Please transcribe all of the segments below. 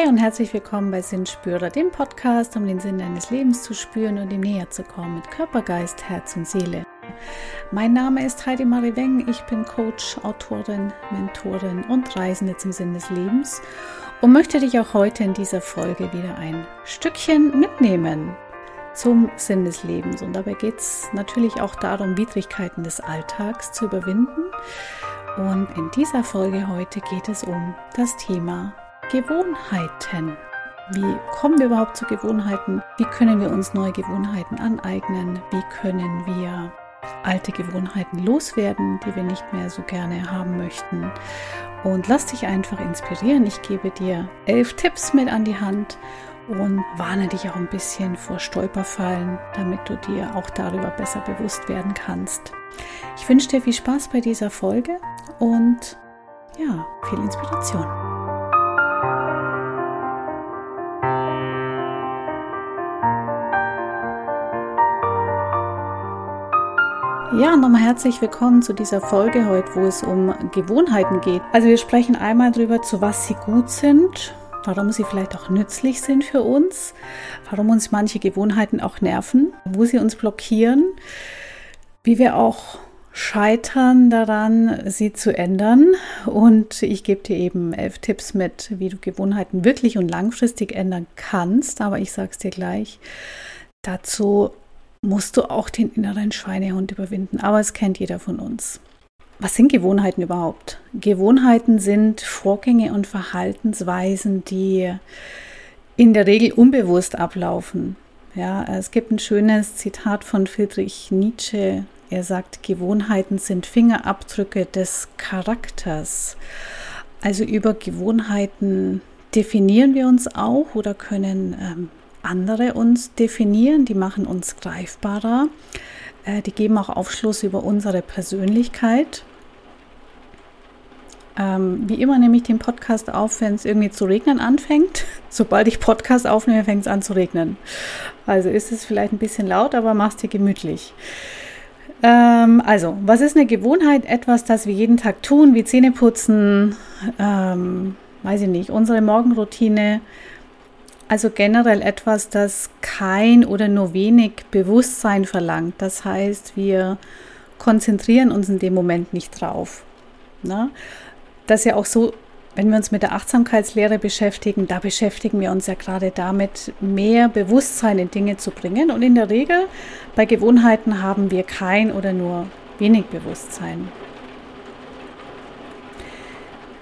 Hey und herzlich willkommen bei Sinnspürer, dem Podcast, um den Sinn deines Lebens zu spüren und ihm näher zu kommen mit Körper, Geist, Herz und Seele. Mein Name ist Heidi Marie Weng, ich bin Coach, Autorin, Mentorin und Reisende zum Sinn des Lebens und möchte dich auch heute in dieser Folge wieder ein Stückchen mitnehmen zum Sinn des Lebens. Und dabei geht es natürlich auch darum, Widrigkeiten des Alltags zu überwinden. Und in dieser Folge heute geht es um das Thema Gewohnheiten. Wie kommen wir überhaupt zu Gewohnheiten? Wie können wir uns neue Gewohnheiten aneignen? Wie können wir alte Gewohnheiten loswerden, die wir nicht mehr so gerne haben möchten? Und lass dich einfach inspirieren. Ich gebe dir elf Tipps mit an die Hand und warne dich auch ein bisschen vor Stolperfallen, damit du dir auch darüber besser bewusst werden kannst. Ich wünsche dir viel Spaß bei dieser Folge und ja, viel Inspiration. Ja, nochmal herzlich willkommen zu dieser Folge heute, wo es um Gewohnheiten geht. Also wir sprechen einmal darüber, zu was sie gut sind, warum sie vielleicht auch nützlich sind für uns, warum uns manche Gewohnheiten auch nerven, wo sie uns blockieren, wie wir auch scheitern daran, sie zu ändern. Und ich gebe dir eben elf Tipps mit, wie du Gewohnheiten wirklich und langfristig ändern kannst. Aber ich sage es dir gleich. Dazu musst du auch den inneren Schweinehund überwinden. Aber es kennt jeder von uns. Was sind Gewohnheiten überhaupt? Gewohnheiten sind Vorgänge und Verhaltensweisen, die in der Regel unbewusst ablaufen. Ja, es gibt ein schönes Zitat von Friedrich Nietzsche. Er sagt, Gewohnheiten sind Fingerabdrücke des Charakters. Also über Gewohnheiten definieren wir uns auch oder können ähm, andere uns definieren, die machen uns greifbarer, äh, die geben auch Aufschluss über unsere Persönlichkeit. Ähm, wie immer nehme ich den Podcast auf, wenn es irgendwie zu regnen anfängt. Sobald ich Podcast aufnehme, fängt es an zu regnen. Also ist es vielleicht ein bisschen laut, aber mach's dir gemütlich. Ähm, also, was ist eine Gewohnheit? Etwas, das wir jeden Tag tun, wie Zähne putzen, ähm, weiß ich nicht, unsere Morgenroutine, also generell etwas, das kein oder nur wenig Bewusstsein verlangt. Das heißt, wir konzentrieren uns in dem Moment nicht drauf. Ne? Das ist ja auch so, wenn wir uns mit der Achtsamkeitslehre beschäftigen, da beschäftigen wir uns ja gerade damit, mehr Bewusstsein in Dinge zu bringen. Und in der Regel bei Gewohnheiten haben wir kein oder nur wenig Bewusstsein.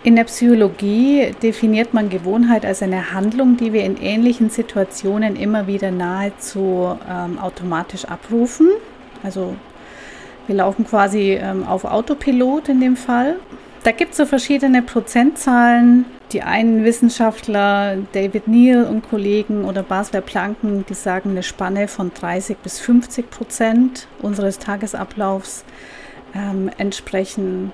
In der Psychologie definiert man Gewohnheit als eine Handlung, die wir in ähnlichen Situationen immer wieder nahezu ähm, automatisch abrufen. Also wir laufen quasi ähm, auf Autopilot in dem Fall. Da gibt es so verschiedene Prozentzahlen. Die einen Wissenschaftler, David Neal und Kollegen oder Basler Planken, die sagen eine Spanne von 30 bis 50 Prozent unseres Tagesablaufs ähm, entsprechen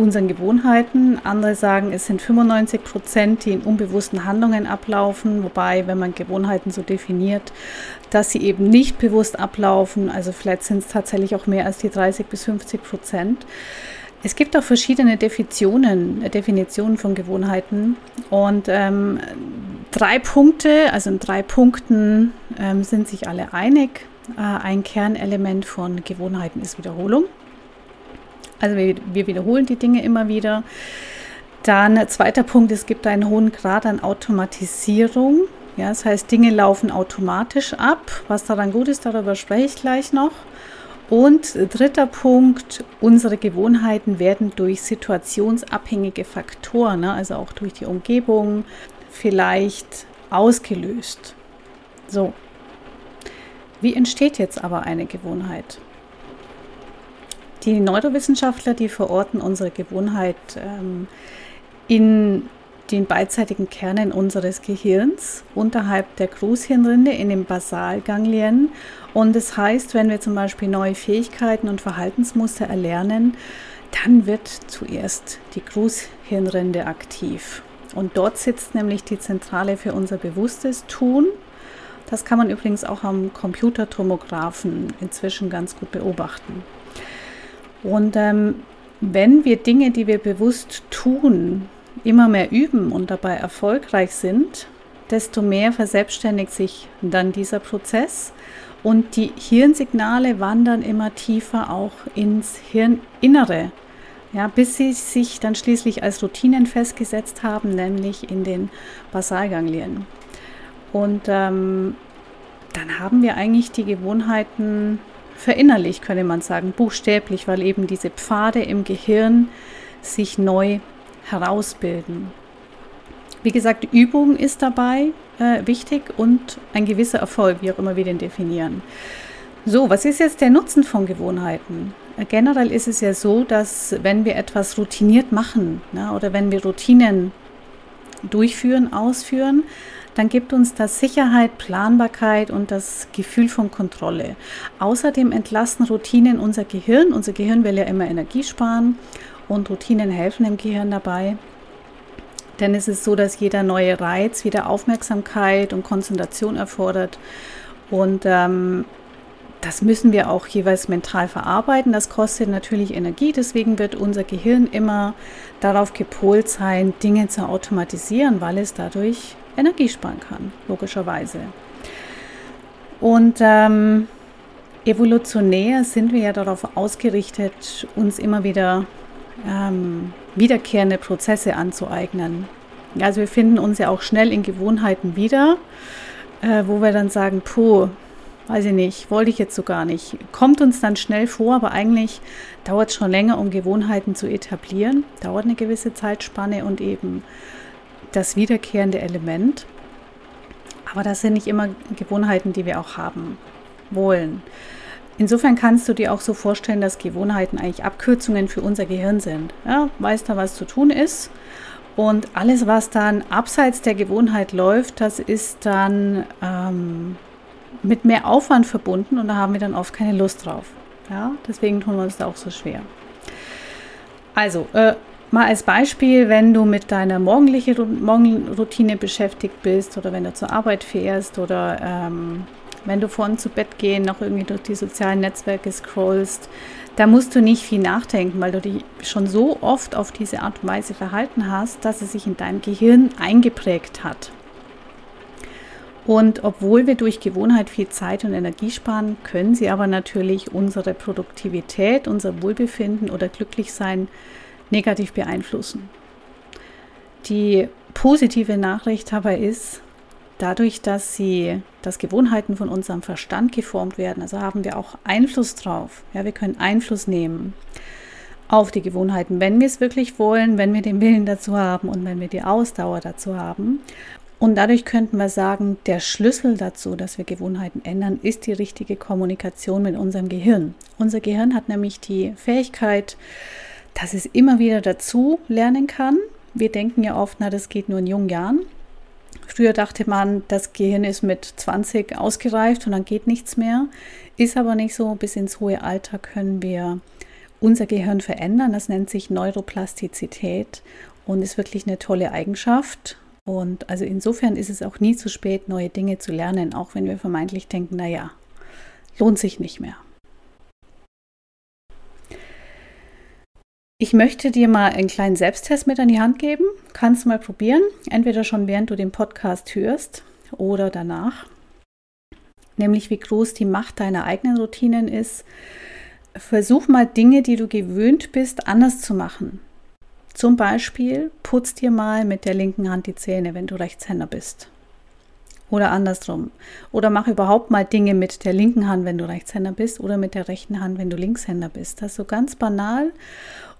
unseren Gewohnheiten. Andere sagen, es sind 95 Prozent, die in unbewussten Handlungen ablaufen, wobei, wenn man Gewohnheiten so definiert, dass sie eben nicht bewusst ablaufen, also vielleicht sind es tatsächlich auch mehr als die 30 bis 50 Prozent. Es gibt auch verschiedene Definitionen, Definitionen von Gewohnheiten und ähm, drei Punkte, also in drei Punkten ähm, sind sich alle einig. Äh, ein Kernelement von Gewohnheiten ist Wiederholung. Also wir, wir wiederholen die Dinge immer wieder. Dann zweiter Punkt, es gibt einen hohen Grad an Automatisierung. Ja, das heißt, Dinge laufen automatisch ab. Was daran gut ist, darüber spreche ich gleich noch. Und dritter Punkt, unsere Gewohnheiten werden durch situationsabhängige Faktoren, ne, also auch durch die Umgebung, vielleicht ausgelöst. So, wie entsteht jetzt aber eine Gewohnheit? Die Neurowissenschaftler, die verorten unsere Gewohnheit ähm, in den beidseitigen Kernen unseres Gehirns unterhalb der Großhirnrinde in den Basalganglien. Und das heißt, wenn wir zum Beispiel neue Fähigkeiten und Verhaltensmuster erlernen, dann wird zuerst die Großhirnrinde aktiv. Und dort sitzt nämlich die Zentrale für unser bewusstes Tun. Das kann man übrigens auch am Computertomographen inzwischen ganz gut beobachten. Und ähm, wenn wir Dinge, die wir bewusst tun, immer mehr üben und dabei erfolgreich sind, desto mehr verselbstständigt sich dann dieser Prozess und die Hirnsignale wandern immer tiefer auch ins Hirninnere, ja, bis sie sich dann schließlich als Routinen festgesetzt haben, nämlich in den Basalganglien. Und ähm, dann haben wir eigentlich die Gewohnheiten verinnerlicht, könnte man sagen, buchstäblich, weil eben diese Pfade im Gehirn sich neu herausbilden. Wie gesagt, Übung ist dabei äh, wichtig und ein gewisser Erfolg, wie auch immer wir den definieren. So, was ist jetzt der Nutzen von Gewohnheiten? Äh, generell ist es ja so, dass wenn wir etwas routiniert machen ne, oder wenn wir Routinen durchführen, ausführen, dann gibt uns das Sicherheit, Planbarkeit und das Gefühl von Kontrolle. Außerdem entlasten Routinen unser Gehirn. Unser Gehirn will ja immer Energie sparen und Routinen helfen dem Gehirn dabei. Denn es ist so, dass jeder neue Reiz wieder Aufmerksamkeit und Konzentration erfordert. Und ähm, das müssen wir auch jeweils mental verarbeiten. Das kostet natürlich Energie. Deswegen wird unser Gehirn immer darauf gepolt sein, Dinge zu automatisieren, weil es dadurch Energie sparen kann, logischerweise. Und ähm, evolutionär sind wir ja darauf ausgerichtet, uns immer wieder ähm, wiederkehrende Prozesse anzueignen. Also wir finden uns ja auch schnell in Gewohnheiten wieder, äh, wo wir dann sagen, puh, weiß ich nicht, wollte ich jetzt so gar nicht. Kommt uns dann schnell vor, aber eigentlich dauert es schon länger, um Gewohnheiten zu etablieren. Dauert eine gewisse Zeitspanne und eben das wiederkehrende Element. Aber das sind nicht immer Gewohnheiten, die wir auch haben wollen. Insofern kannst du dir auch so vorstellen, dass Gewohnheiten eigentlich Abkürzungen für unser Gehirn sind. Ja, weißt da, was zu tun ist. Und alles, was dann abseits der Gewohnheit läuft, das ist dann ähm, mit mehr Aufwand verbunden und da haben wir dann oft keine Lust drauf. Ja, deswegen tun wir uns da auch so schwer. Also, äh, Mal als Beispiel, wenn du mit deiner morgendlichen Morgenroutine beschäftigt bist oder wenn du zur Arbeit fährst oder ähm, wenn du vorhin zu Bett gehen noch irgendwie durch die sozialen Netzwerke scrollst, da musst du nicht viel nachdenken, weil du dich schon so oft auf diese Art und Weise verhalten hast, dass es sich in deinem Gehirn eingeprägt hat. Und obwohl wir durch Gewohnheit viel Zeit und Energie sparen, können sie aber natürlich unsere Produktivität, unser Wohlbefinden oder Glücklichsein negativ beeinflussen. Die positive Nachricht dabei ist, dadurch, dass sie, dass Gewohnheiten von unserem Verstand geformt werden, also haben wir auch Einfluss drauf. Ja, wir können Einfluss nehmen auf die Gewohnheiten, wenn wir es wirklich wollen, wenn wir den Willen dazu haben und wenn wir die Ausdauer dazu haben. Und dadurch könnten wir sagen, der Schlüssel dazu, dass wir Gewohnheiten ändern, ist die richtige Kommunikation mit unserem Gehirn. Unser Gehirn hat nämlich die Fähigkeit, dass es immer wieder dazu lernen kann. Wir denken ja oft, na, das geht nur in jungen Jahren. Früher dachte man, das Gehirn ist mit 20 ausgereift und dann geht nichts mehr. Ist aber nicht so. Bis ins hohe Alter können wir unser Gehirn verändern. Das nennt sich Neuroplastizität und ist wirklich eine tolle Eigenschaft. Und also insofern ist es auch nie zu spät, neue Dinge zu lernen, auch wenn wir vermeintlich denken, naja, lohnt sich nicht mehr. Ich möchte dir mal einen kleinen Selbsttest mit an die Hand geben. Kannst mal probieren, entweder schon während du den Podcast hörst oder danach. Nämlich wie groß die Macht deiner eigenen Routinen ist. Versuch mal Dinge, die du gewöhnt bist, anders zu machen. Zum Beispiel putz dir mal mit der linken Hand die Zähne, wenn du Rechtshänder bist. Oder andersrum. Oder mach überhaupt mal Dinge mit der linken Hand, wenn du Rechtshänder bist, oder mit der rechten Hand, wenn du Linkshänder bist. Das ist so ganz banal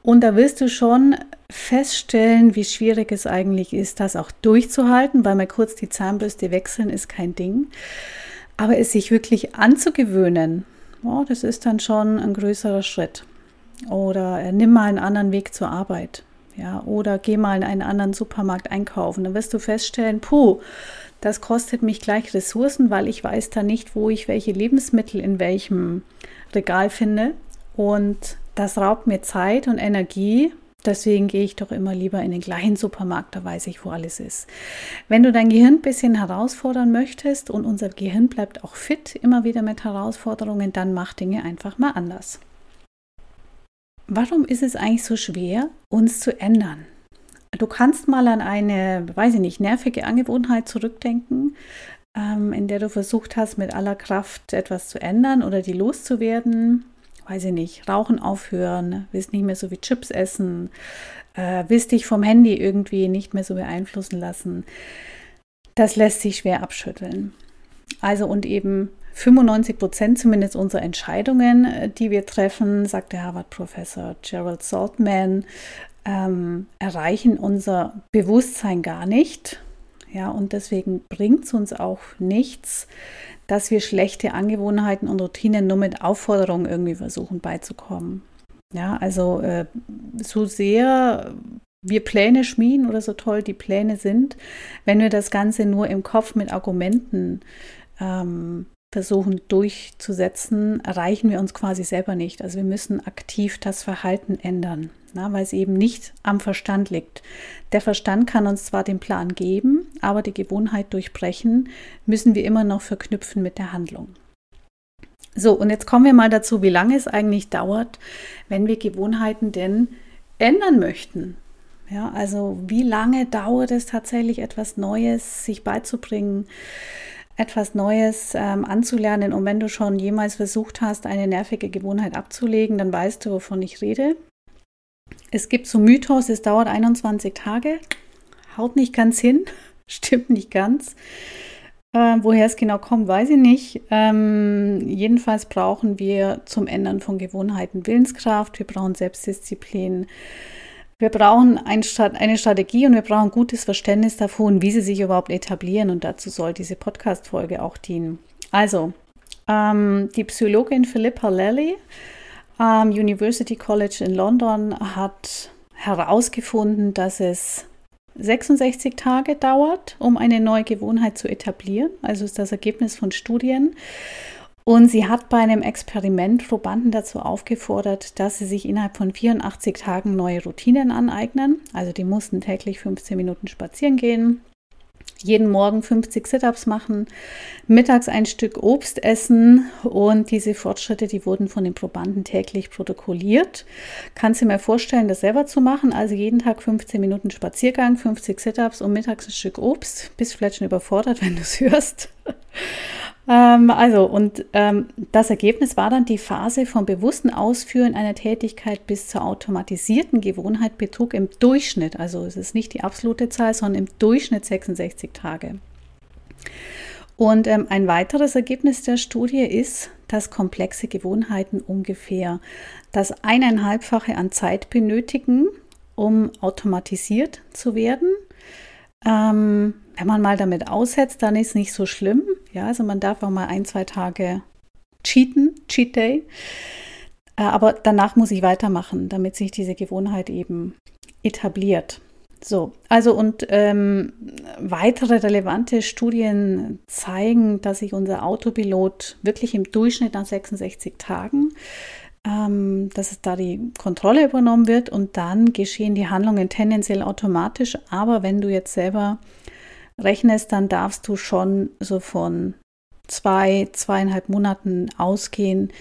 und da wirst du schon feststellen, wie schwierig es eigentlich ist, das auch durchzuhalten, weil mal kurz die Zahnbürste wechseln ist kein Ding. Aber es sich wirklich anzugewöhnen, oh, das ist dann schon ein größerer Schritt. Oder äh, nimm mal einen anderen Weg zur Arbeit. Ja, oder geh mal in einen anderen Supermarkt einkaufen. Dann wirst du feststellen, puh, das kostet mich gleich Ressourcen, weil ich weiß dann nicht, wo ich welche Lebensmittel in welchem Regal finde. Und das raubt mir Zeit und Energie. Deswegen gehe ich doch immer lieber in den gleichen Supermarkt, da weiß ich, wo alles ist. Wenn du dein Gehirn ein bisschen herausfordern möchtest und unser Gehirn bleibt auch fit, immer wieder mit Herausforderungen, dann mach Dinge einfach mal anders. Warum ist es eigentlich so schwer, uns zu ändern? du kannst mal an eine, weiß ich nicht, nervige Angewohnheit zurückdenken, ähm, in der du versucht hast, mit aller Kraft etwas zu ändern oder die loszuwerden. Weiß ich nicht, Rauchen aufhören, willst nicht mehr so wie Chips essen, äh, willst dich vom Handy irgendwie nicht mehr so beeinflussen lassen. Das lässt sich schwer abschütteln. Also und eben 95 Prozent zumindest unserer Entscheidungen, äh, die wir treffen, sagt der Harvard-Professor Gerald Saltman, ähm, erreichen unser Bewusstsein gar nicht. Ja, und deswegen bringt es uns auch nichts, dass wir schlechte Angewohnheiten und Routinen nur mit Aufforderungen irgendwie versuchen beizukommen. Ja, also äh, so sehr wir Pläne schmieden oder so toll die Pläne sind, wenn wir das Ganze nur im Kopf mit Argumenten ähm, versuchen durchzusetzen, erreichen wir uns quasi selber nicht. Also wir müssen aktiv das Verhalten ändern, na, weil es eben nicht am Verstand liegt. Der Verstand kann uns zwar den Plan geben, aber die Gewohnheit durchbrechen müssen wir immer noch verknüpfen mit der Handlung. So, und jetzt kommen wir mal dazu, wie lange es eigentlich dauert, wenn wir Gewohnheiten denn ändern möchten. Ja, also wie lange dauert es tatsächlich, etwas Neues sich beizubringen? etwas Neues ähm, anzulernen. Und wenn du schon jemals versucht hast, eine nervige Gewohnheit abzulegen, dann weißt du, wovon ich rede. Es gibt so Mythos, es dauert 21 Tage. Haut nicht ganz hin, stimmt nicht ganz. Äh, woher es genau kommt, weiß ich nicht. Ähm, jedenfalls brauchen wir zum Ändern von Gewohnheiten Willenskraft, wir brauchen Selbstdisziplin, wir brauchen ein, eine Strategie und wir brauchen gutes Verständnis davon, wie sie sich überhaupt etablieren. Und dazu soll diese Podcast-Folge auch dienen. Also, ähm, die Psychologin Philippa Lally am University College in London hat herausgefunden, dass es 66 Tage dauert, um eine neue Gewohnheit zu etablieren. Also ist das Ergebnis von Studien. Und sie hat bei einem Experiment Probanden dazu aufgefordert, dass sie sich innerhalb von 84 Tagen neue Routinen aneignen. Also die mussten täglich 15 Minuten spazieren gehen, jeden Morgen 50 Sit-ups machen, mittags ein Stück Obst essen und diese Fortschritte, die wurden von den Probanden täglich protokolliert. Kannst du mir vorstellen, das selber zu machen? Also jeden Tag 15 Minuten Spaziergang, 50 Sit-ups und mittags ein Stück Obst. Bist vielleicht schon überfordert, wenn du es hörst. Ähm, also, und ähm, das Ergebnis war dann die Phase vom bewussten Ausführen einer Tätigkeit bis zur automatisierten Gewohnheit betrug im Durchschnitt, also es ist nicht die absolute Zahl, sondern im Durchschnitt 66 Tage. Und ähm, ein weiteres Ergebnis der Studie ist, dass komplexe Gewohnheiten ungefähr das eineinhalbfache an Zeit benötigen, um automatisiert zu werden. Ähm, wenn man mal damit aussetzt, dann ist es nicht so schlimm. Ja, also man darf auch mal ein, zwei Tage cheaten, Cheat Day. Äh, aber danach muss ich weitermachen, damit sich diese Gewohnheit eben etabliert. So, also und ähm, weitere relevante Studien zeigen, dass sich unser Autopilot wirklich im Durchschnitt nach 66 Tagen, ähm, dass es da die Kontrolle übernommen wird und dann geschehen die Handlungen tendenziell automatisch. Aber wenn du jetzt selber rechnest, dann darfst du schon so von zwei, zweieinhalb Monaten ausgehen,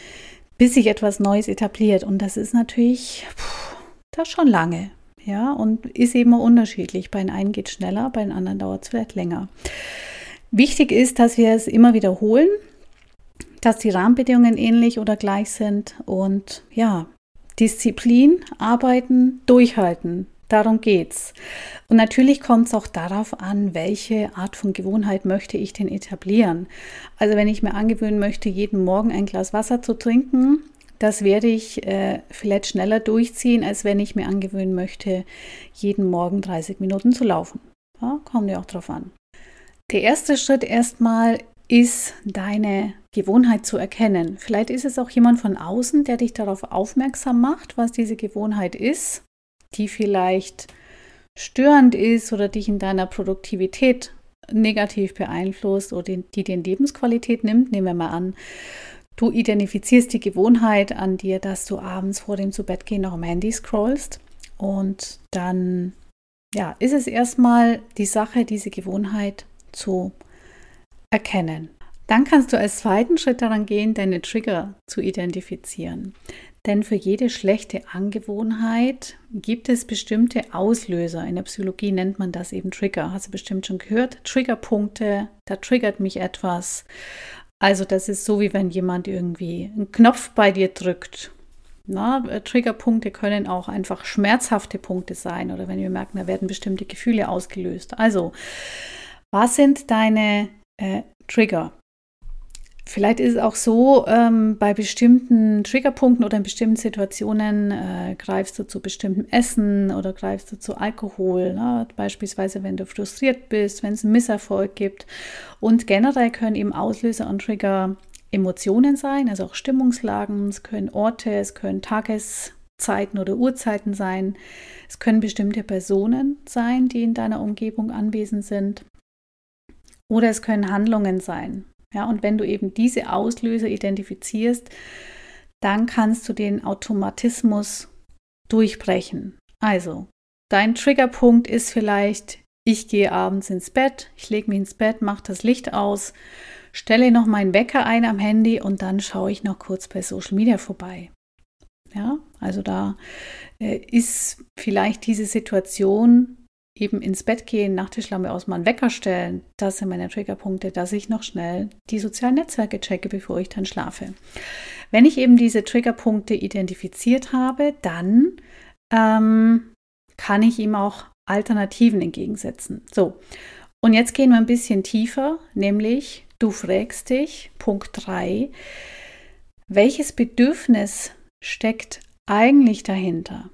bis sich etwas Neues etabliert. Und das ist natürlich puh, das schon lange. Ja, und ist eben unterschiedlich. Bei den einen geht es schneller, bei den anderen dauert es vielleicht länger. Wichtig ist, dass wir es immer wiederholen, dass die Rahmenbedingungen ähnlich oder gleich sind und ja, Disziplin, arbeiten, durchhalten. Darum geht's. Und natürlich kommt es auch darauf an, welche Art von Gewohnheit möchte ich denn etablieren. Also wenn ich mir angewöhnen möchte, jeden Morgen ein Glas Wasser zu trinken, das werde ich äh, vielleicht schneller durchziehen, als wenn ich mir angewöhnen möchte, jeden Morgen 30 Minuten zu laufen. Ja, kommt ja auch drauf an. Der erste Schritt erstmal ist, deine Gewohnheit zu erkennen. Vielleicht ist es auch jemand von außen, der dich darauf aufmerksam macht, was diese Gewohnheit ist die vielleicht störend ist oder dich in deiner Produktivität negativ beeinflusst oder die den Lebensqualität nimmt, nehmen wir mal an, du identifizierst die Gewohnheit an dir, dass du abends vor dem Zubettgehen noch am Handy scrollst und dann ja, ist es erstmal die Sache, diese Gewohnheit zu erkennen. Dann kannst du als zweiten Schritt daran gehen, deine Trigger zu identifizieren. Denn für jede schlechte Angewohnheit gibt es bestimmte Auslöser. In der Psychologie nennt man das eben Trigger. Hast du bestimmt schon gehört? Triggerpunkte, da triggert mich etwas. Also das ist so, wie wenn jemand irgendwie einen Knopf bei dir drückt. Na, Triggerpunkte können auch einfach schmerzhafte Punkte sein oder wenn wir merken, da werden bestimmte Gefühle ausgelöst. Also, was sind deine äh, Trigger? Vielleicht ist es auch so, ähm, bei bestimmten Triggerpunkten oder in bestimmten Situationen äh, greifst du zu bestimmtem Essen oder greifst du zu Alkohol. Ne? Beispielsweise, wenn du frustriert bist, wenn es einen Misserfolg gibt. Und generell können eben Auslöser und Trigger Emotionen sein, also auch Stimmungslagen. Es können Orte, es können Tageszeiten oder Uhrzeiten sein. Es können bestimmte Personen sein, die in deiner Umgebung anwesend sind. Oder es können Handlungen sein. Ja, und wenn du eben diese Auslöser identifizierst, dann kannst du den Automatismus durchbrechen. Also, dein Triggerpunkt ist vielleicht, ich gehe abends ins Bett, ich lege mich ins Bett, mache das Licht aus, stelle noch meinen Wecker ein am Handy und dann schaue ich noch kurz bei Social Media vorbei. Ja, also da äh, ist vielleicht diese Situation eben ins Bett gehen, Nachttischlampe ausmachen, Wecker stellen, das sind meine Triggerpunkte, dass ich noch schnell die sozialen Netzwerke checke, bevor ich dann schlafe. Wenn ich eben diese Triggerpunkte identifiziert habe, dann ähm, kann ich ihm auch Alternativen entgegensetzen. So, und jetzt gehen wir ein bisschen tiefer, nämlich du fragst dich, Punkt 3, welches Bedürfnis steckt eigentlich dahinter?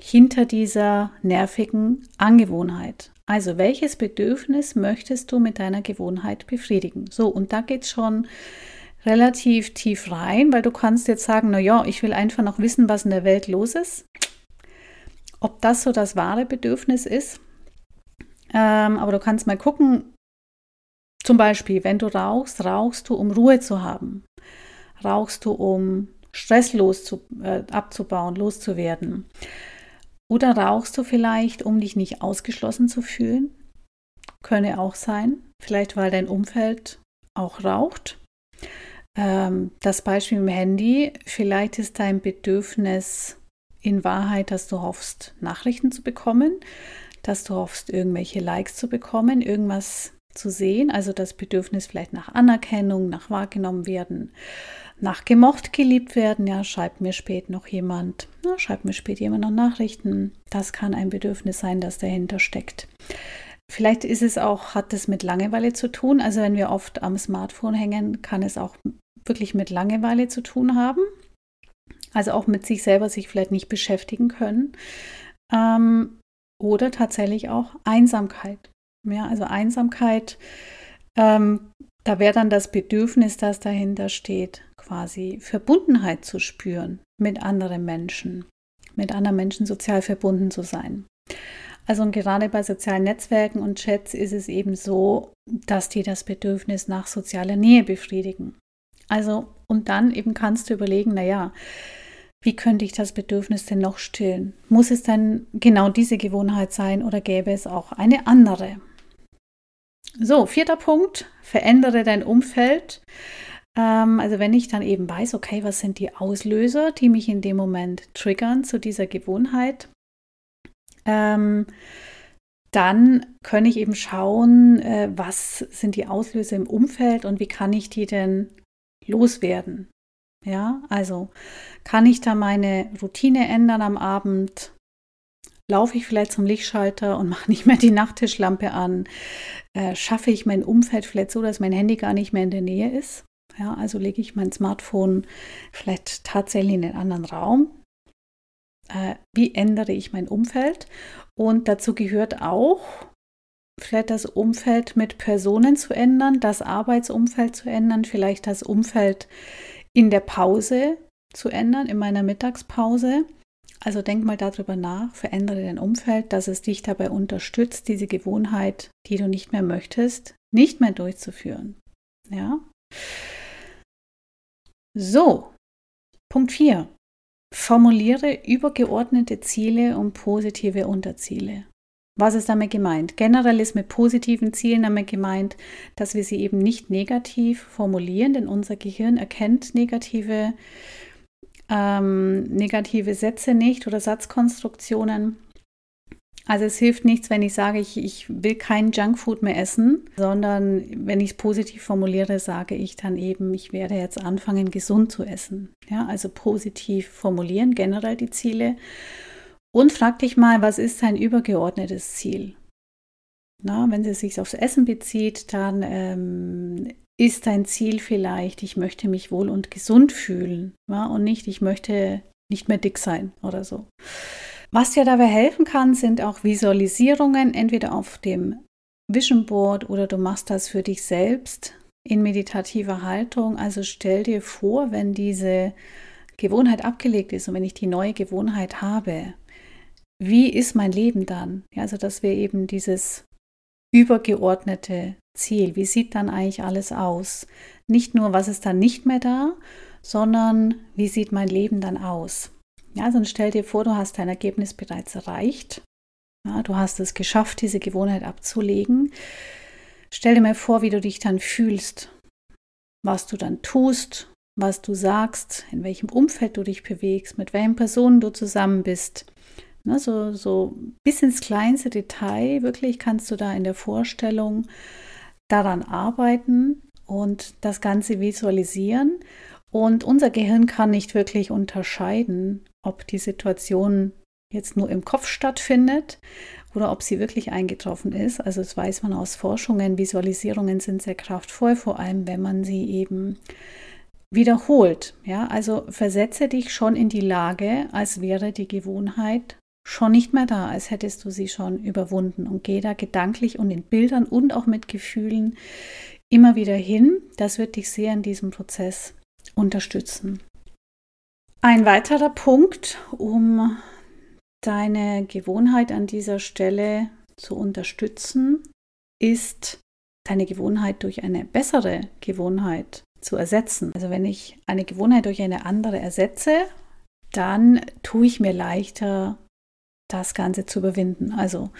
Hinter dieser nervigen Angewohnheit. Also welches Bedürfnis möchtest du mit deiner Gewohnheit befriedigen? So, und da geht es schon relativ tief rein, weil du kannst jetzt sagen, na ja, ich will einfach noch wissen, was in der Welt los ist. Ob das so das wahre Bedürfnis ist. Ähm, aber du kannst mal gucken, zum Beispiel, wenn du rauchst, rauchst du, um Ruhe zu haben. Rauchst du, um Stress loszu, äh, abzubauen, loszuwerden. Oder rauchst du vielleicht, um dich nicht ausgeschlossen zu fühlen? Könne auch sein. Vielleicht, weil dein Umfeld auch raucht. Ähm, das Beispiel im Handy. Vielleicht ist dein Bedürfnis in Wahrheit, dass du hoffst, Nachrichten zu bekommen, dass du hoffst, irgendwelche Likes zu bekommen, irgendwas zu sehen. Also das Bedürfnis vielleicht nach Anerkennung, nach wahrgenommen werden nach gemocht, geliebt werden. Ja, schreibt mir spät noch jemand, ja, schreibt mir spät jemand noch Nachrichten. Das kann ein Bedürfnis sein, das dahinter steckt. Vielleicht ist es auch, hat es mit Langeweile zu tun. Also wenn wir oft am Smartphone hängen, kann es auch wirklich mit Langeweile zu tun haben. Also auch mit sich selber sich vielleicht nicht beschäftigen können. Ähm, oder tatsächlich auch Einsamkeit. Ja, also Einsamkeit ähm, da wäre dann das Bedürfnis, das dahinter steht, quasi Verbundenheit zu spüren mit anderen Menschen, mit anderen Menschen sozial verbunden zu sein. Also und gerade bei sozialen Netzwerken und Chats ist es eben so, dass die das Bedürfnis nach sozialer Nähe befriedigen. Also und dann eben kannst du überlegen, naja, wie könnte ich das Bedürfnis denn noch stillen? Muss es denn genau diese Gewohnheit sein oder gäbe es auch eine andere? So, vierter Punkt, verändere dein Umfeld. Ähm, also wenn ich dann eben weiß, okay, was sind die Auslöser, die mich in dem Moment triggern zu dieser Gewohnheit, ähm, dann kann ich eben schauen, äh, was sind die Auslöser im Umfeld und wie kann ich die denn loswerden. Ja, also kann ich da meine Routine ändern am Abend? Laufe ich vielleicht zum Lichtschalter und mache nicht mehr die Nachttischlampe an? Äh, schaffe ich mein Umfeld vielleicht so, dass mein Handy gar nicht mehr in der Nähe ist? Ja, also lege ich mein Smartphone vielleicht tatsächlich in einen anderen Raum. Äh, wie ändere ich mein Umfeld? Und dazu gehört auch, vielleicht das Umfeld mit Personen zu ändern, das Arbeitsumfeld zu ändern, vielleicht das Umfeld in der Pause zu ändern, in meiner Mittagspause. Also denk mal darüber nach, verändere dein Umfeld, dass es dich dabei unterstützt, diese Gewohnheit, die du nicht mehr möchtest, nicht mehr durchzuführen. Ja. So, Punkt 4. Formuliere übergeordnete Ziele und positive Unterziele. Was ist damit gemeint? Generell ist mit positiven Zielen damit gemeint, dass wir sie eben nicht negativ formulieren, denn unser Gehirn erkennt negative ähm, negative Sätze nicht oder Satzkonstruktionen. Also es hilft nichts, wenn ich sage, ich, ich will kein Junkfood mehr essen, sondern wenn ich es positiv formuliere, sage ich dann eben, ich werde jetzt anfangen, gesund zu essen. Ja, also positiv formulieren, generell die Ziele. Und frag dich mal, was ist dein übergeordnetes Ziel? Na, wenn es sich aufs Essen bezieht, dann ähm, ist dein Ziel vielleicht, ich möchte mich wohl und gesund fühlen ja, und nicht, ich möchte nicht mehr dick sein oder so. Was dir dabei helfen kann, sind auch Visualisierungen, entweder auf dem Vision Board oder du machst das für dich selbst in meditativer Haltung. Also stell dir vor, wenn diese Gewohnheit abgelegt ist und wenn ich die neue Gewohnheit habe, wie ist mein Leben dann? Ja, also, dass wir eben dieses übergeordnete Ziel, wie sieht dann eigentlich alles aus? Nicht nur, was ist dann nicht mehr da, sondern wie sieht mein Leben dann aus? Ja, sonst stell dir vor, du hast dein Ergebnis bereits erreicht. Ja, du hast es geschafft, diese Gewohnheit abzulegen. Stell dir mal vor, wie du dich dann fühlst, was du dann tust, was du sagst, in welchem Umfeld du dich bewegst, mit welchen Personen du zusammen bist. Ne, so, so bis ins kleinste Detail, wirklich kannst du da in der Vorstellung daran arbeiten und das Ganze visualisieren. Und unser Gehirn kann nicht wirklich unterscheiden, ob die Situation jetzt nur im Kopf stattfindet oder ob sie wirklich eingetroffen ist. Also das weiß man aus Forschungen. Visualisierungen sind sehr kraftvoll, vor allem wenn man sie eben wiederholt. Ja, also versetze dich schon in die Lage, als wäre die Gewohnheit schon nicht mehr da, als hättest du sie schon überwunden und geh da gedanklich und in Bildern und auch mit Gefühlen immer wieder hin. Das wird dich sehr in diesem Prozess unterstützen. Ein weiterer Punkt, um deine Gewohnheit an dieser Stelle zu unterstützen, ist deine Gewohnheit durch eine bessere Gewohnheit zu ersetzen. Also wenn ich eine Gewohnheit durch eine andere ersetze, dann tue ich mir leichter, das Ganze zu überwinden. Also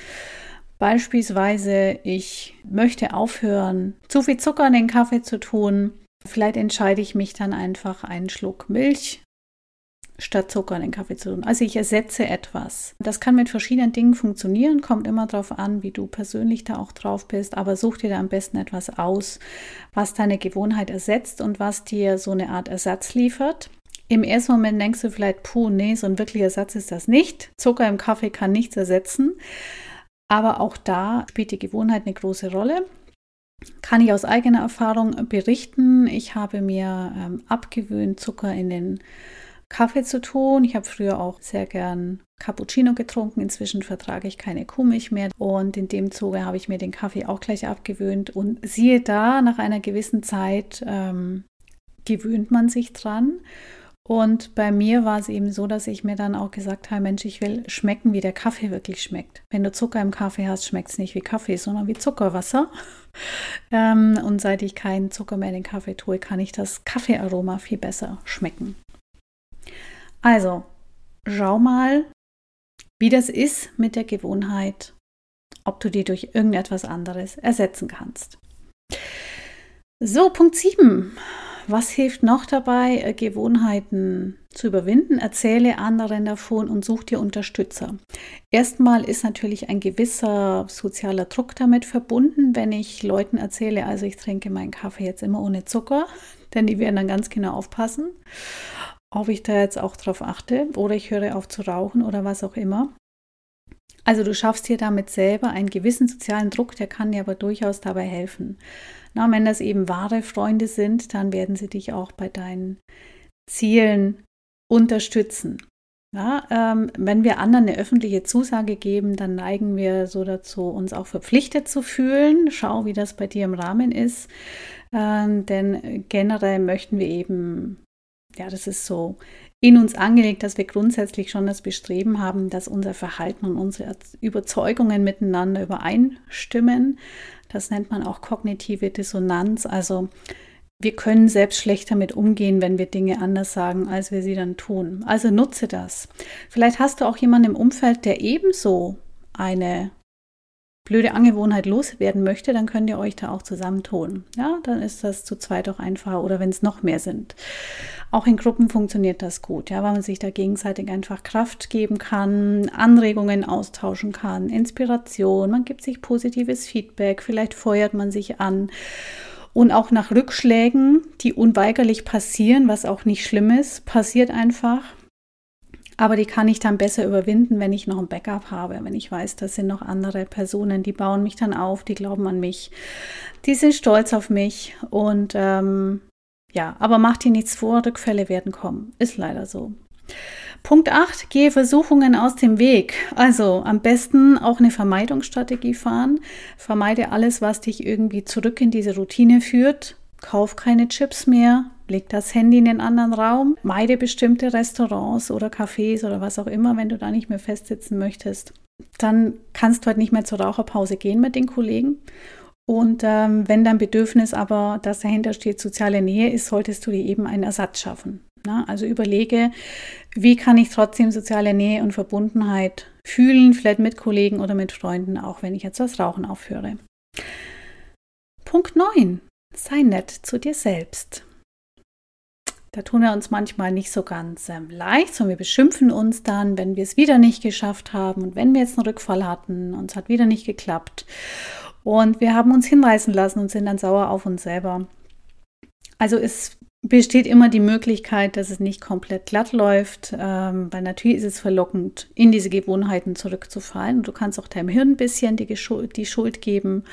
beispielsweise, ich möchte aufhören, zu viel Zucker in den Kaffee zu tun. Vielleicht entscheide ich mich dann einfach einen Schluck Milch statt Zucker in den Kaffee zu tun. Also ich ersetze etwas. Das kann mit verschiedenen Dingen funktionieren, kommt immer darauf an, wie du persönlich da auch drauf bist, aber such dir da am besten etwas aus, was deine Gewohnheit ersetzt und was dir so eine Art Ersatz liefert. Im ersten Moment denkst du vielleicht, puh, nee, so ein wirklicher Ersatz ist das nicht. Zucker im Kaffee kann nichts ersetzen. Aber auch da spielt die Gewohnheit eine große Rolle. Kann ich aus eigener Erfahrung berichten. Ich habe mir ähm, abgewöhnt, Zucker in den Kaffee zu tun. Ich habe früher auch sehr gern Cappuccino getrunken. Inzwischen vertrage ich keine Kuhmilch mehr. Und in dem Zuge habe ich mir den Kaffee auch gleich abgewöhnt. Und siehe da, nach einer gewissen Zeit ähm, gewöhnt man sich dran. Und bei mir war es eben so, dass ich mir dann auch gesagt habe, Mensch, ich will schmecken, wie der Kaffee wirklich schmeckt. Wenn du Zucker im Kaffee hast, schmeckt es nicht wie Kaffee, sondern wie Zuckerwasser. ähm, und seit ich keinen Zucker mehr in den Kaffee tue, kann ich das Kaffeearoma viel besser schmecken. Also, schau mal, wie das ist mit der Gewohnheit, ob du die durch irgendetwas anderes ersetzen kannst. So, Punkt 7. Was hilft noch dabei, äh, Gewohnheiten zu überwinden? Erzähle anderen davon und such dir Unterstützer. Erstmal ist natürlich ein gewisser sozialer Druck damit verbunden, wenn ich Leuten erzähle, also ich trinke meinen Kaffee jetzt immer ohne Zucker, denn die werden dann ganz genau aufpassen, ob ich da jetzt auch drauf achte oder ich höre auf zu rauchen oder was auch immer. Also du schaffst dir damit selber einen gewissen sozialen Druck, der kann dir aber durchaus dabei helfen. Na, wenn das eben wahre Freunde sind, dann werden sie dich auch bei deinen Zielen unterstützen. Ja, ähm, wenn wir anderen eine öffentliche Zusage geben, dann neigen wir so dazu, uns auch verpflichtet zu fühlen. Schau, wie das bei dir im Rahmen ist. Ähm, denn generell möchten wir eben, ja, das ist so in uns angelegt, dass wir grundsätzlich schon das Bestreben haben, dass unser Verhalten und unsere Überzeugungen miteinander übereinstimmen. Das nennt man auch kognitive Dissonanz. Also wir können selbst schlecht damit umgehen, wenn wir Dinge anders sagen, als wir sie dann tun. Also nutze das. Vielleicht hast du auch jemanden im Umfeld, der ebenso eine blöde Angewohnheit loswerden möchte, dann könnt ihr euch da auch zusammentun. Ja, dann ist das zu zweit auch einfacher oder wenn es noch mehr sind. Auch in Gruppen funktioniert das gut, ja, weil man sich da gegenseitig einfach Kraft geben kann, Anregungen austauschen kann, Inspiration, man gibt sich positives Feedback, vielleicht feuert man sich an. Und auch nach Rückschlägen, die unweigerlich passieren, was auch nicht schlimm ist, passiert einfach. Aber die kann ich dann besser überwinden, wenn ich noch ein Backup habe, wenn ich weiß, das sind noch andere Personen, die bauen mich dann auf, die glauben an mich, die sind stolz auf mich und ähm, ja, aber mach dir nichts vor, Rückfälle werden kommen. Ist leider so. Punkt 8, gehe Versuchungen aus dem Weg. Also am besten auch eine Vermeidungsstrategie fahren. Vermeide alles, was dich irgendwie zurück in diese Routine führt. Kauf keine Chips mehr, leg das Handy in den anderen Raum, meide bestimmte Restaurants oder Cafés oder was auch immer, wenn du da nicht mehr festsitzen möchtest. Dann kannst du halt nicht mehr zur Raucherpause gehen mit den Kollegen und ähm, wenn dein Bedürfnis aber, das dahinter steht, soziale Nähe ist, solltest du dir eben einen Ersatz schaffen. Ne? Also überlege, wie kann ich trotzdem soziale Nähe und Verbundenheit fühlen, vielleicht mit Kollegen oder mit Freunden, auch wenn ich jetzt das Rauchen aufhöre. Punkt 9. Sei nett zu dir selbst. Da tun wir uns manchmal nicht so ganz ähm, leicht, sondern wir beschimpfen uns dann, wenn wir es wieder nicht geschafft haben und wenn wir jetzt einen Rückfall hatten und es hat wieder nicht geklappt. Und wir haben uns hinreißen lassen und sind dann sauer auf uns selber. Also es besteht immer die Möglichkeit, dass es nicht komplett glatt läuft, ähm, weil natürlich ist es verlockend, in diese Gewohnheiten zurückzufallen. Und du kannst auch deinem Hirn ein bisschen die, die Schuld geben.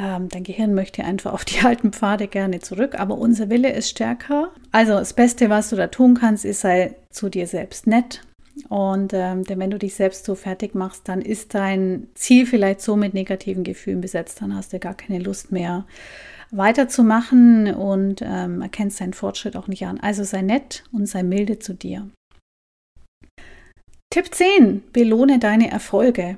Ähm, dein Gehirn möchte einfach auf die alten Pfade gerne zurück, aber unser Wille ist stärker. Also das Beste, was du da tun kannst, ist, sei zu dir selbst nett, und ähm, denn wenn du dich selbst so fertig machst, dann ist dein Ziel vielleicht so mit negativen Gefühlen besetzt, dann hast du gar keine Lust mehr weiterzumachen und ähm, erkennst deinen Fortschritt auch nicht an. Also sei nett und sei milde zu dir. Tipp 10. Belohne deine Erfolge.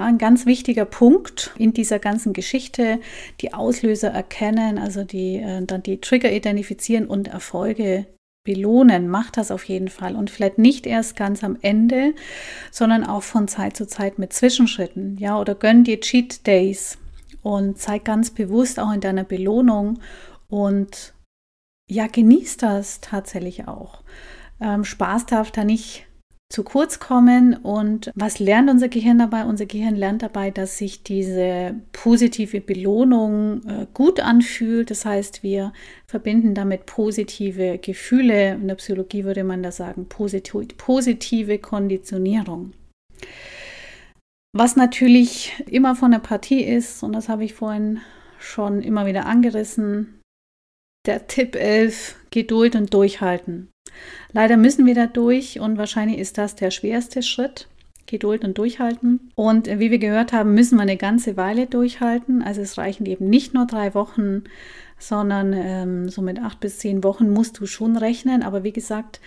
Ja, ein ganz wichtiger Punkt in dieser ganzen Geschichte, die Auslöser erkennen, also die, äh, dann die Trigger identifizieren und Erfolge belohnen, mach das auf jeden Fall. Und vielleicht nicht erst ganz am Ende, sondern auch von Zeit zu Zeit mit Zwischenschritten, ja, oder gönn dir Cheat Days und zeig ganz bewusst auch in deiner Belohnung und ja, genieß das tatsächlich auch. Ähm, Spaß darf da nicht zu kurz kommen. Und was lernt unser Gehirn dabei? Unser Gehirn lernt dabei, dass sich diese positive Belohnung äh, gut anfühlt. Das heißt, wir verbinden damit positive Gefühle. In der Psychologie würde man da sagen, positiv, positive Konditionierung. Was natürlich immer von der Partie ist, und das habe ich vorhin schon immer wieder angerissen, der Tipp 11, Geduld und Durchhalten. Leider müssen wir da durch und wahrscheinlich ist das der schwerste Schritt. Geduld und durchhalten. Und wie wir gehört haben, müssen wir eine ganze Weile durchhalten. Also es reichen eben nicht nur drei Wochen, sondern ähm, so mit acht bis zehn Wochen musst du schon rechnen. Aber wie gesagt,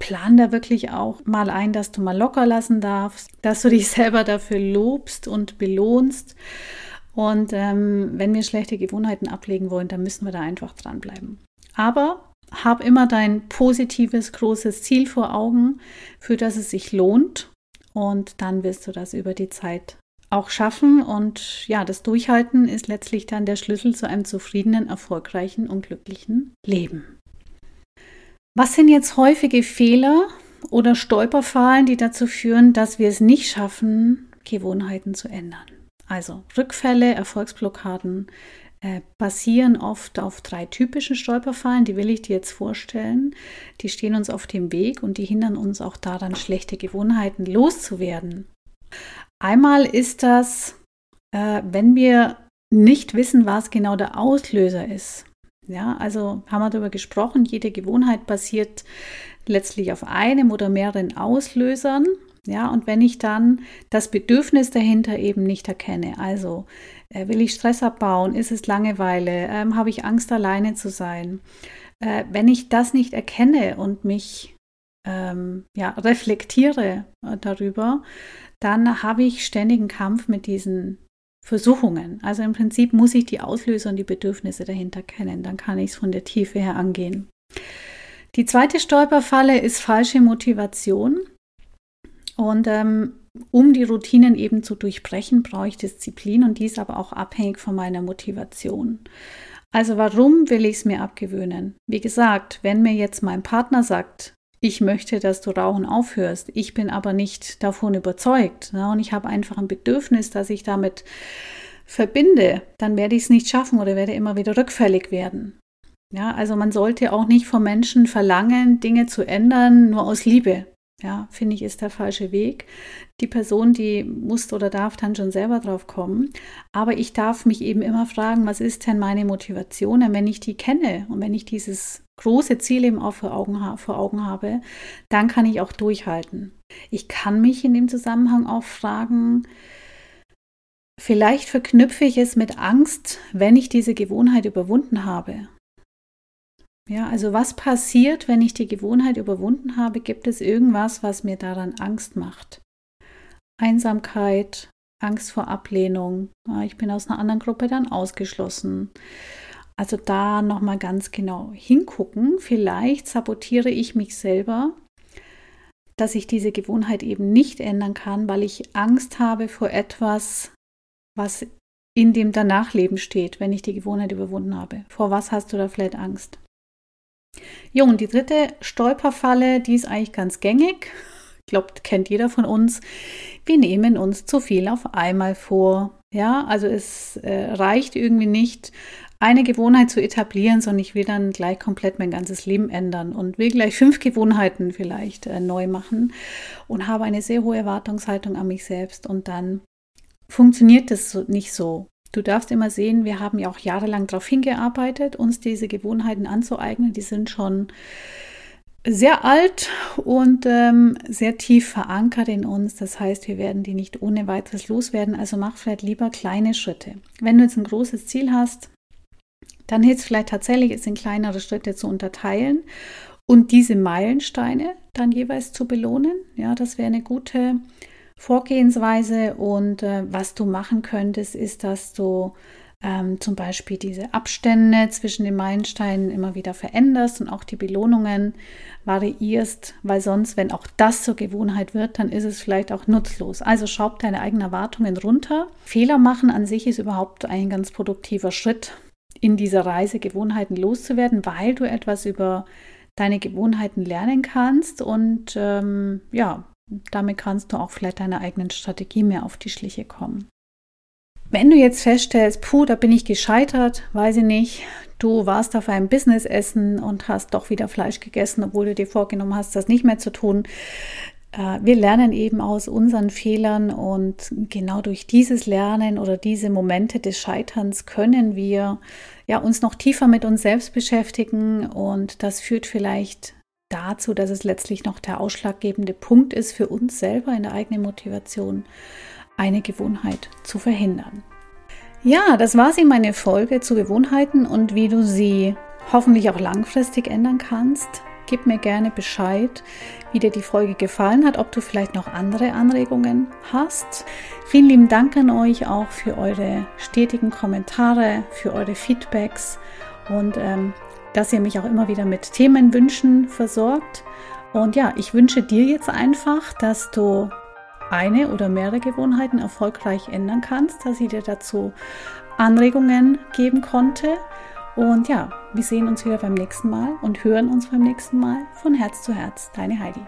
plan da wirklich auch mal ein, dass du mal locker lassen darfst, dass du dich selber dafür lobst und belohnst. Und ähm, wenn wir schlechte Gewohnheiten ablegen wollen, dann müssen wir da einfach dranbleiben. Aber hab immer dein positives, großes Ziel vor Augen, für das es sich lohnt. Und dann wirst du das über die Zeit auch schaffen. Und ja, das Durchhalten ist letztlich dann der Schlüssel zu einem zufriedenen, erfolgreichen und glücklichen Leben. Was sind jetzt häufige Fehler oder Stolperfallen, die dazu führen, dass wir es nicht schaffen, Gewohnheiten zu ändern? Also Rückfälle, Erfolgsblockaden, äh, basieren oft auf drei typischen Stolperfallen, die will ich dir jetzt vorstellen. Die stehen uns auf dem Weg und die hindern uns auch daran, schlechte Gewohnheiten loszuwerden. Einmal ist das, äh, wenn wir nicht wissen, was genau der Auslöser ist. Ja, also haben wir darüber gesprochen, jede Gewohnheit basiert letztlich auf einem oder mehreren Auslösern. Ja, und wenn ich dann das Bedürfnis dahinter eben nicht erkenne, also äh, will ich Stress abbauen, ist es Langeweile, ähm, habe ich Angst, alleine zu sein, äh, wenn ich das nicht erkenne und mich ähm, ja, reflektiere äh, darüber, dann habe ich ständigen Kampf mit diesen Versuchungen. Also im Prinzip muss ich die Auslöser und die Bedürfnisse dahinter kennen, dann kann ich es von der Tiefe her angehen. Die zweite Stolperfalle ist falsche Motivation. Und ähm, um die Routinen eben zu durchbrechen, brauche ich Disziplin und dies aber auch abhängig von meiner Motivation. Also warum will ich es mir abgewöhnen? Wie gesagt, wenn mir jetzt mein Partner sagt, ich möchte, dass du Rauchen aufhörst, ich bin aber nicht davon überzeugt ne, und ich habe einfach ein Bedürfnis, dass ich damit verbinde, dann werde ich es nicht schaffen oder werde immer wieder rückfällig werden. Ja, also man sollte auch nicht von Menschen verlangen, Dinge zu ändern, nur aus Liebe. Ja, finde ich, ist der falsche Weg. Die Person, die muss oder darf dann schon selber drauf kommen. Aber ich darf mich eben immer fragen, was ist denn meine Motivation? Und wenn ich die kenne und wenn ich dieses große Ziel eben auch vor Augen, vor Augen habe, dann kann ich auch durchhalten. Ich kann mich in dem Zusammenhang auch fragen, vielleicht verknüpfe ich es mit Angst, wenn ich diese Gewohnheit überwunden habe. Ja, also was passiert, wenn ich die Gewohnheit überwunden habe? Gibt es irgendwas, was mir daran Angst macht? Einsamkeit, Angst vor Ablehnung. Ich bin aus einer anderen Gruppe dann ausgeschlossen. Also da nochmal ganz genau hingucken. Vielleicht sabotiere ich mich selber, dass ich diese Gewohnheit eben nicht ändern kann, weil ich Angst habe vor etwas, was in dem Danachleben steht, wenn ich die Gewohnheit überwunden habe. Vor was hast du da vielleicht Angst? Jo, und die dritte Stolperfalle, die ist eigentlich ganz gängig. Ich glaube, kennt jeder von uns. Wir nehmen uns zu viel auf einmal vor. Ja, also es äh, reicht irgendwie nicht, eine Gewohnheit zu etablieren, sondern ich will dann gleich komplett mein ganzes Leben ändern und will gleich fünf Gewohnheiten vielleicht äh, neu machen und habe eine sehr hohe Erwartungshaltung an mich selbst und dann funktioniert das nicht so. Du darfst immer sehen, wir haben ja auch jahrelang darauf hingearbeitet, uns diese Gewohnheiten anzueignen. Die sind schon sehr alt und ähm, sehr tief verankert in uns. Das heißt, wir werden die nicht ohne weiteres loswerden. Also mach vielleicht lieber kleine Schritte. Wenn du jetzt ein großes Ziel hast, dann hilft es vielleicht tatsächlich, es in kleinere Schritte zu unterteilen und diese Meilensteine dann jeweils zu belohnen. Ja, das wäre eine gute Vorgehensweise und äh, was du machen könntest, ist, dass du ähm, zum Beispiel diese Abstände zwischen den Meilensteinen immer wieder veränderst und auch die Belohnungen variierst, weil sonst, wenn auch das zur Gewohnheit wird, dann ist es vielleicht auch nutzlos. Also schraub deine eigenen Erwartungen runter. Fehler machen an sich ist überhaupt ein ganz produktiver Schritt in dieser Reise, Gewohnheiten loszuwerden, weil du etwas über deine Gewohnheiten lernen kannst und ähm, ja, damit kannst du auch vielleicht deiner eigenen Strategie mehr auf die Schliche kommen. Wenn du jetzt feststellst, puh, da bin ich gescheitert, weiß ich nicht, du warst auf einem Businessessen und hast doch wieder Fleisch gegessen, obwohl du dir vorgenommen hast, das nicht mehr zu tun. Äh, wir lernen eben aus unseren Fehlern und genau durch dieses Lernen oder diese Momente des Scheiterns können wir ja uns noch tiefer mit uns selbst beschäftigen und das führt vielleicht dazu, dass es letztlich noch der ausschlaggebende Punkt ist für uns selber in der eigenen Motivation, eine Gewohnheit zu verhindern. Ja, das war sie meine Folge zu Gewohnheiten und wie du sie hoffentlich auch langfristig ändern kannst. Gib mir gerne Bescheid, wie dir die Folge gefallen hat, ob du vielleicht noch andere Anregungen hast. Vielen lieben Dank an euch auch für eure stetigen Kommentare, für eure Feedbacks und ähm, dass ihr mich auch immer wieder mit Themenwünschen versorgt. Und ja, ich wünsche dir jetzt einfach, dass du eine oder mehrere Gewohnheiten erfolgreich ändern kannst, dass ich dir dazu Anregungen geben konnte. Und ja, wir sehen uns wieder beim nächsten Mal und hören uns beim nächsten Mal von Herz zu Herz. Deine Heidi.